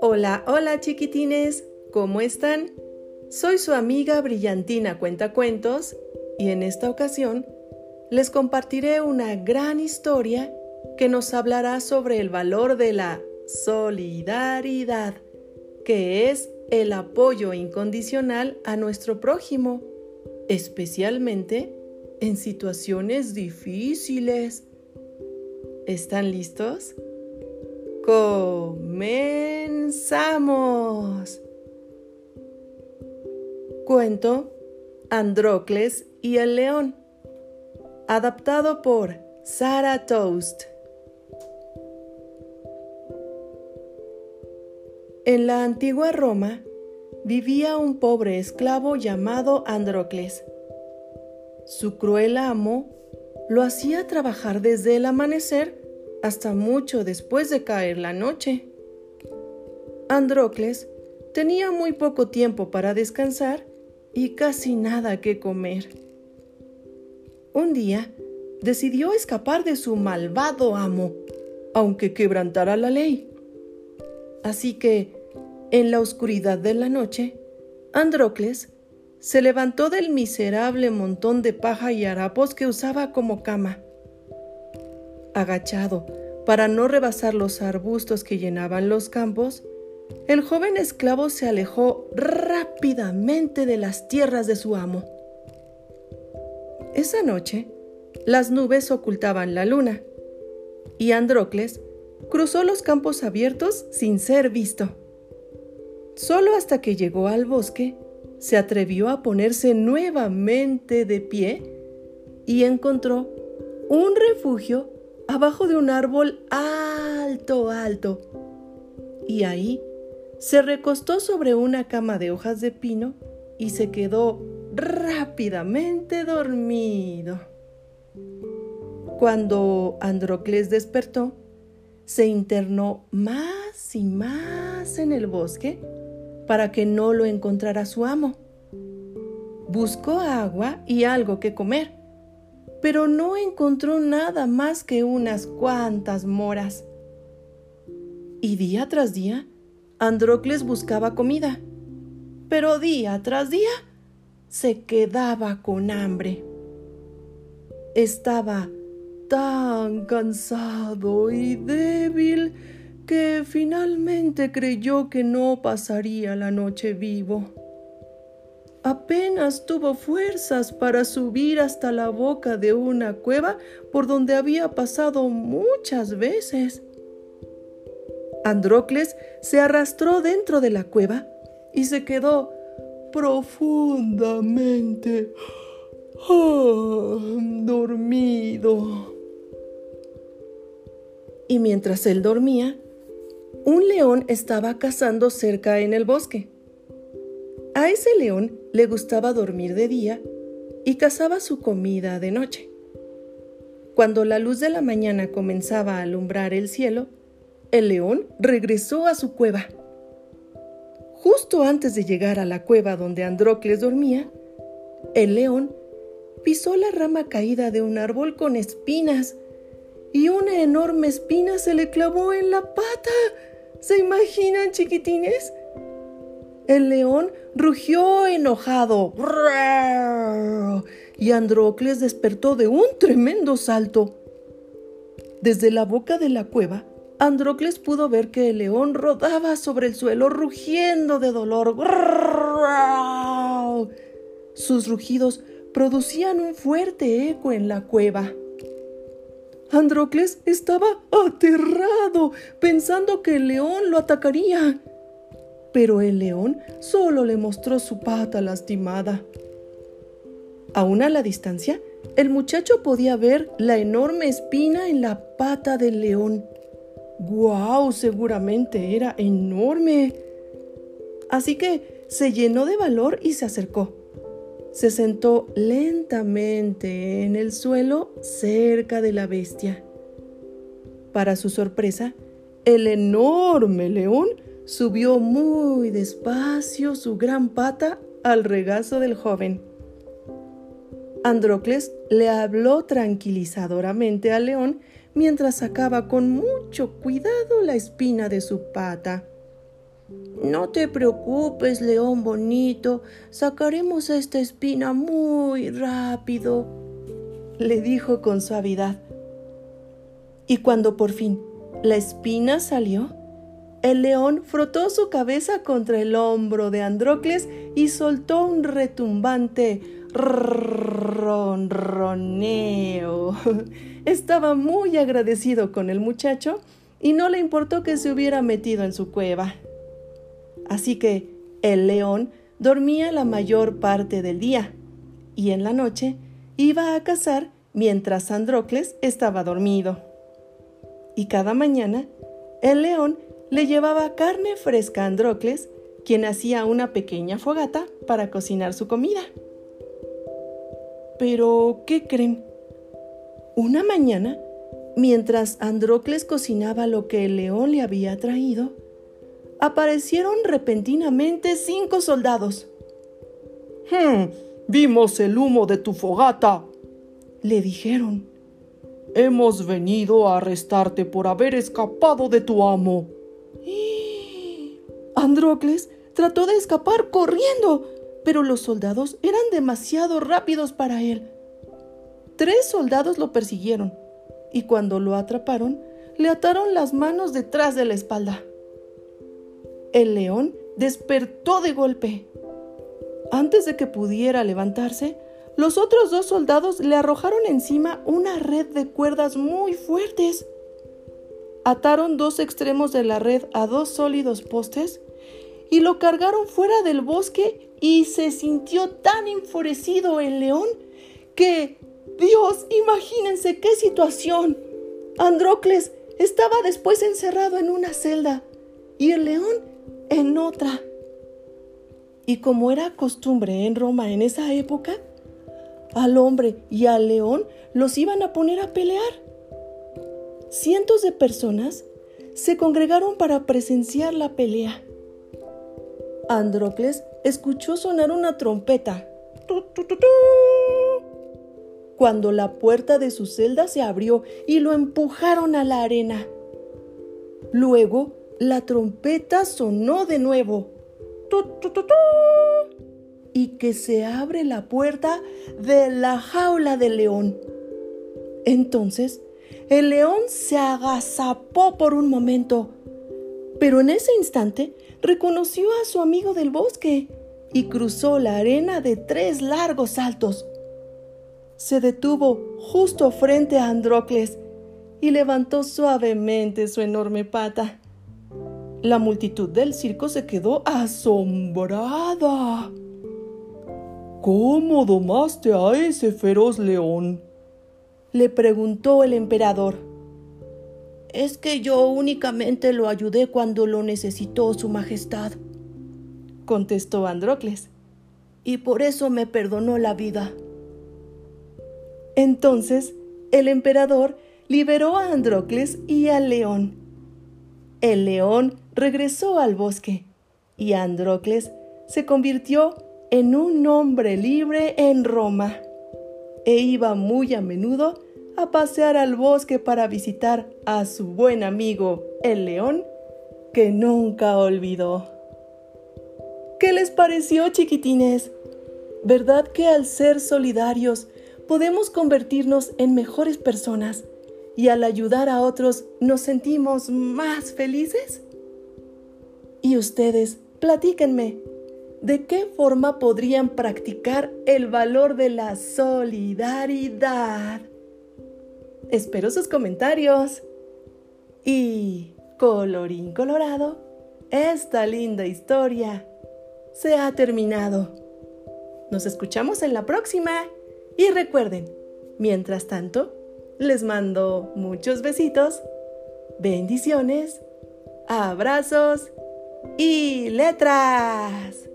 Hola, hola chiquitines, ¿cómo están? Soy su amiga Brillantina Cuentacuentos y en esta ocasión les compartiré una gran historia que nos hablará sobre el valor de la solidaridad, que es el apoyo incondicional a nuestro prójimo, especialmente en situaciones difíciles. ¿Están listos? Comenzamos. Cuento Androcles y el león. Adaptado por Sarah Toast. En la antigua Roma vivía un pobre esclavo llamado Androcles. Su cruel amo lo hacía trabajar desde el amanecer hasta mucho después de caer la noche. Androcles tenía muy poco tiempo para descansar y casi nada que comer. Un día decidió escapar de su malvado amo, aunque quebrantara la ley. Así que, en la oscuridad de la noche, Androcles se levantó del miserable montón de paja y harapos que usaba como cama agachado para no rebasar los arbustos que llenaban los campos, el joven esclavo se alejó rápidamente de las tierras de su amo. Esa noche, las nubes ocultaban la luna, y Androcles cruzó los campos abiertos sin ser visto. Solo hasta que llegó al bosque, se atrevió a ponerse nuevamente de pie y encontró un refugio abajo de un árbol alto, alto. Y ahí se recostó sobre una cama de hojas de pino y se quedó rápidamente dormido. Cuando Androcles despertó, se internó más y más en el bosque para que no lo encontrara su amo. Buscó agua y algo que comer pero no encontró nada más que unas cuantas moras. Y día tras día, Androcles buscaba comida, pero día tras día se quedaba con hambre. Estaba tan cansado y débil que finalmente creyó que no pasaría la noche vivo apenas tuvo fuerzas para subir hasta la boca de una cueva por donde había pasado muchas veces. Androcles se arrastró dentro de la cueva y se quedó profundamente ah, dormido. Y mientras él dormía, un león estaba cazando cerca en el bosque. A ese león le gustaba dormir de día y cazaba su comida de noche. Cuando la luz de la mañana comenzaba a alumbrar el cielo, el león regresó a su cueva. Justo antes de llegar a la cueva donde Androcles dormía, el león pisó la rama caída de un árbol con espinas y una enorme espina se le clavó en la pata. ¿Se imaginan, chiquitines? El león rugió enojado y Androcles despertó de un tremendo salto. Desde la boca de la cueva, Androcles pudo ver que el león rodaba sobre el suelo rugiendo de dolor. Sus rugidos producían un fuerte eco en la cueva. Androcles estaba aterrado, pensando que el león lo atacaría pero el león solo le mostró su pata lastimada. Aún a la distancia, el muchacho podía ver la enorme espina en la pata del león. ¡Guau! Seguramente era enorme. Así que se llenó de valor y se acercó. Se sentó lentamente en el suelo cerca de la bestia. Para su sorpresa, el enorme león subió muy despacio su gran pata al regazo del joven. Androcles le habló tranquilizadoramente al león mientras sacaba con mucho cuidado la espina de su pata. No te preocupes, león bonito, sacaremos esta espina muy rápido, le dijo con suavidad. Y cuando por fin la espina salió, el león frotó su cabeza contra el hombro de Androcles y soltó un retumbante ronroneo. Estaba muy agradecido con el muchacho y no le importó que se hubiera metido en su cueva. Así que el león dormía la mayor parte del día y en la noche iba a cazar mientras Androcles estaba dormido. Y cada mañana el león le llevaba carne fresca a Androcles, quien hacía una pequeña fogata para cocinar su comida. Pero, ¿qué creen? Una mañana, mientras Androcles cocinaba lo que el león le había traído, aparecieron repentinamente cinco soldados. Hmm, vimos el humo de tu fogata, le dijeron. Hemos venido a arrestarte por haber escapado de tu amo. Androcles trató de escapar corriendo, pero los soldados eran demasiado rápidos para él. Tres soldados lo persiguieron y cuando lo atraparon, le ataron las manos detrás de la espalda. El león despertó de golpe. Antes de que pudiera levantarse, los otros dos soldados le arrojaron encima una red de cuerdas muy fuertes ataron dos extremos de la red a dos sólidos postes y lo cargaron fuera del bosque y se sintió tan enfurecido el león que, Dios, imagínense qué situación. Androcles estaba después encerrado en una celda y el león en otra. Y como era costumbre en Roma en esa época, al hombre y al león los iban a poner a pelear cientos de personas se congregaron para presenciar la pelea. Androcles escuchó sonar una trompeta. Cuando la puerta de su celda se abrió y lo empujaron a la arena. Luego, la trompeta sonó de nuevo. Y que se abre la puerta de la jaula del león. Entonces, el león se agazapó por un momento, pero en ese instante reconoció a su amigo del bosque y cruzó la arena de tres largos saltos. Se detuvo justo frente a Androcles y levantó suavemente su enorme pata. La multitud del circo se quedó asombrada. ¿Cómo domaste a ese feroz león? Le preguntó el emperador. Es que yo únicamente lo ayudé cuando lo necesitó Su Majestad, contestó Androcles, y por eso me perdonó la vida. Entonces el emperador liberó a Androcles y al león. El león regresó al bosque y Androcles se convirtió en un hombre libre en Roma e iba muy a menudo a pasear al bosque para visitar a su buen amigo, el león, que nunca olvidó. ¿Qué les pareció, chiquitines? ¿Verdad que al ser solidarios podemos convertirnos en mejores personas y al ayudar a otros nos sentimos más felices? Y ustedes, platíquenme, ¿de qué forma podrían practicar el valor de la solidaridad? Espero sus comentarios. Y, colorín colorado, esta linda historia se ha terminado. Nos escuchamos en la próxima. Y recuerden, mientras tanto, les mando muchos besitos, bendiciones, abrazos y letras.